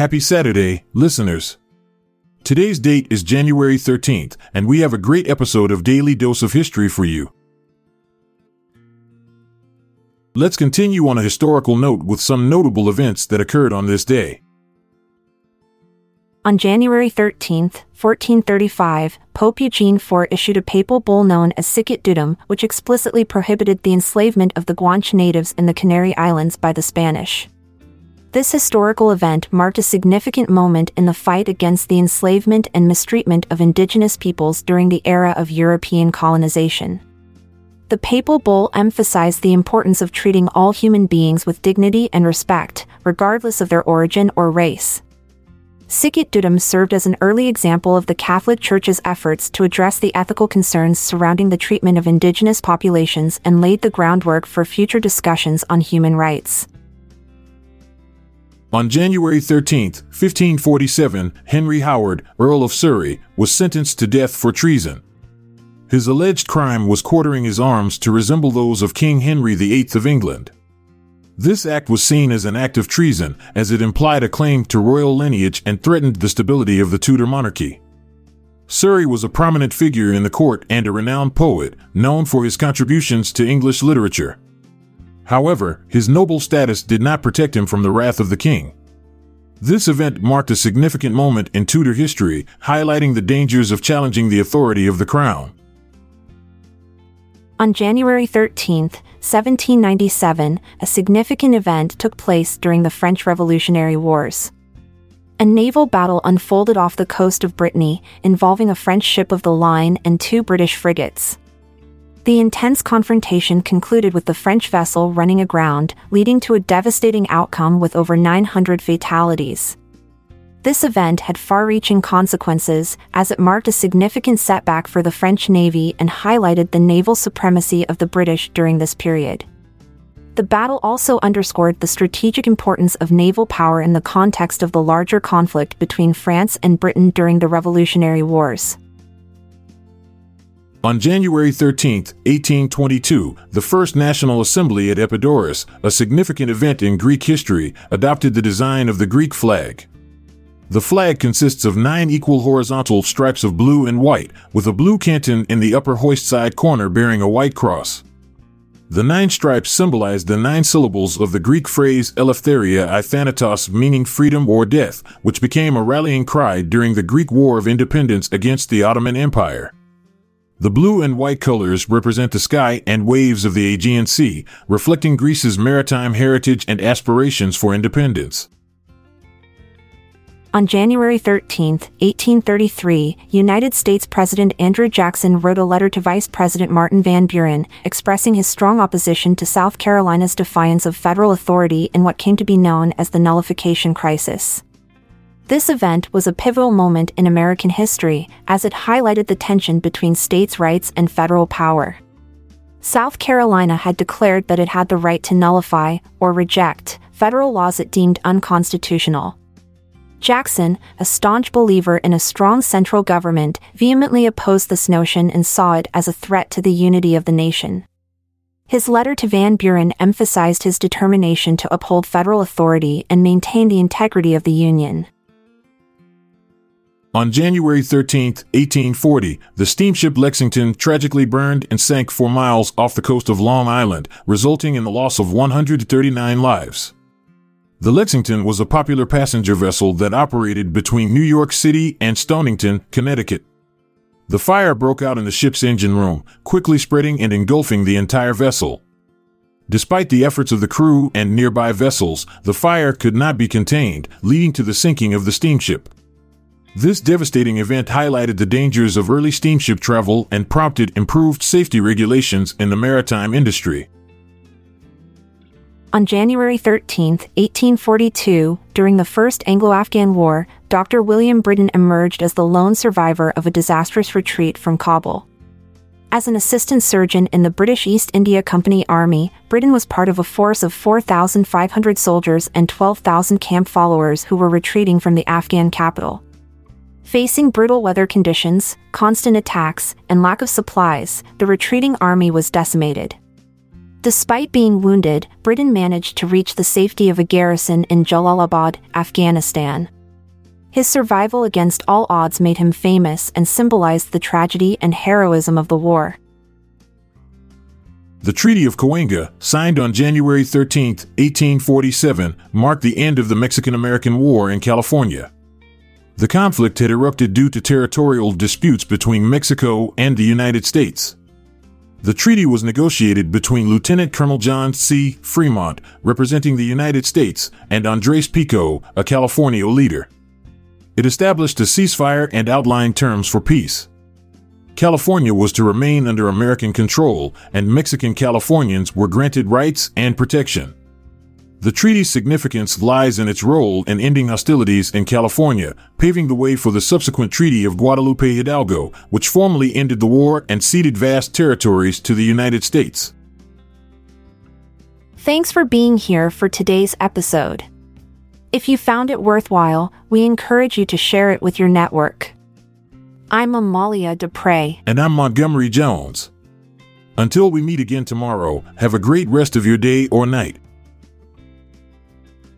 Happy Saturday, listeners. Today's date is January 13th, and we have a great episode of Daily Dose of History for you. Let's continue on a historical note with some notable events that occurred on this day. On January 13, 1435, Pope Eugene IV issued a papal bull known as Sicut Dudum, which explicitly prohibited the enslavement of the Guanche natives in the Canary Islands by the Spanish. This historical event marked a significant moment in the fight against the enslavement and mistreatment of indigenous peoples during the era of European colonization. The papal bull emphasized the importance of treating all human beings with dignity and respect, regardless of their origin or race. Sicut Dudum served as an early example of the Catholic Church's efforts to address the ethical concerns surrounding the treatment of indigenous populations and laid the groundwork for future discussions on human rights. On January 13, 1547, Henry Howard, Earl of Surrey, was sentenced to death for treason. His alleged crime was quartering his arms to resemble those of King Henry VIII of England. This act was seen as an act of treason, as it implied a claim to royal lineage and threatened the stability of the Tudor monarchy. Surrey was a prominent figure in the court and a renowned poet, known for his contributions to English literature. However, his noble status did not protect him from the wrath of the king. This event marked a significant moment in Tudor history, highlighting the dangers of challenging the authority of the crown. On January 13, 1797, a significant event took place during the French Revolutionary Wars. A naval battle unfolded off the coast of Brittany, involving a French ship of the line and two British frigates. The intense confrontation concluded with the French vessel running aground, leading to a devastating outcome with over 900 fatalities. This event had far reaching consequences, as it marked a significant setback for the French Navy and highlighted the naval supremacy of the British during this period. The battle also underscored the strategic importance of naval power in the context of the larger conflict between France and Britain during the Revolutionary Wars. On January 13, 1822, the First National Assembly at Epidaurus, a significant event in Greek history, adopted the design of the Greek flag. The flag consists of nine equal horizontal stripes of blue and white, with a blue canton in the upper hoist side corner bearing a white cross. The nine stripes symbolize the nine syllables of the Greek phrase Eleftheria i Thanatos meaning freedom or death, which became a rallying cry during the Greek War of Independence against the Ottoman Empire. The blue and white colors represent the sky and waves of the Aegean Sea, reflecting Greece's maritime heritage and aspirations for independence. On January 13, 1833, United States President Andrew Jackson wrote a letter to Vice President Martin Van Buren, expressing his strong opposition to South Carolina's defiance of federal authority in what came to be known as the nullification crisis. This event was a pivotal moment in American history as it highlighted the tension between states' rights and federal power. South Carolina had declared that it had the right to nullify, or reject, federal laws it deemed unconstitutional. Jackson, a staunch believer in a strong central government, vehemently opposed this notion and saw it as a threat to the unity of the nation. His letter to Van Buren emphasized his determination to uphold federal authority and maintain the integrity of the Union. On January 13, 1840, the steamship Lexington tragically burned and sank four miles off the coast of Long Island, resulting in the loss of 139 lives. The Lexington was a popular passenger vessel that operated between New York City and Stonington, Connecticut. The fire broke out in the ship's engine room, quickly spreading and engulfing the entire vessel. Despite the efforts of the crew and nearby vessels, the fire could not be contained, leading to the sinking of the steamship. This devastating event highlighted the dangers of early steamship travel and prompted improved safety regulations in the maritime industry. On January 13, 1842, during the First Anglo Afghan War, Dr. William Brydon emerged as the lone survivor of a disastrous retreat from Kabul. As an assistant surgeon in the British East India Company Army, Brydon was part of a force of 4,500 soldiers and 12,000 camp followers who were retreating from the Afghan capital. Facing brutal weather conditions, constant attacks, and lack of supplies, the retreating army was decimated. Despite being wounded, Brydon managed to reach the safety of a garrison in Jalalabad, Afghanistan. His survival against all odds made him famous and symbolized the tragedy and heroism of the war. The Treaty of Cahuenga, signed on January 13, 1847, marked the end of the Mexican American War in California. The conflict had erupted due to territorial disputes between Mexico and the United States. The treaty was negotiated between Lieutenant Colonel John C. Fremont, representing the United States, and Andres Pico, a California leader. It established a ceasefire and outlined terms for peace. California was to remain under American control, and Mexican Californians were granted rights and protection. The treaty's significance lies in its role in ending hostilities in California, paving the way for the subsequent Treaty of Guadalupe Hidalgo, which formally ended the war and ceded vast territories to the United States. Thanks for being here for today's episode. If you found it worthwhile, we encourage you to share it with your network. I'm Amalia Dupre. And I'm Montgomery Jones. Until we meet again tomorrow, have a great rest of your day or night.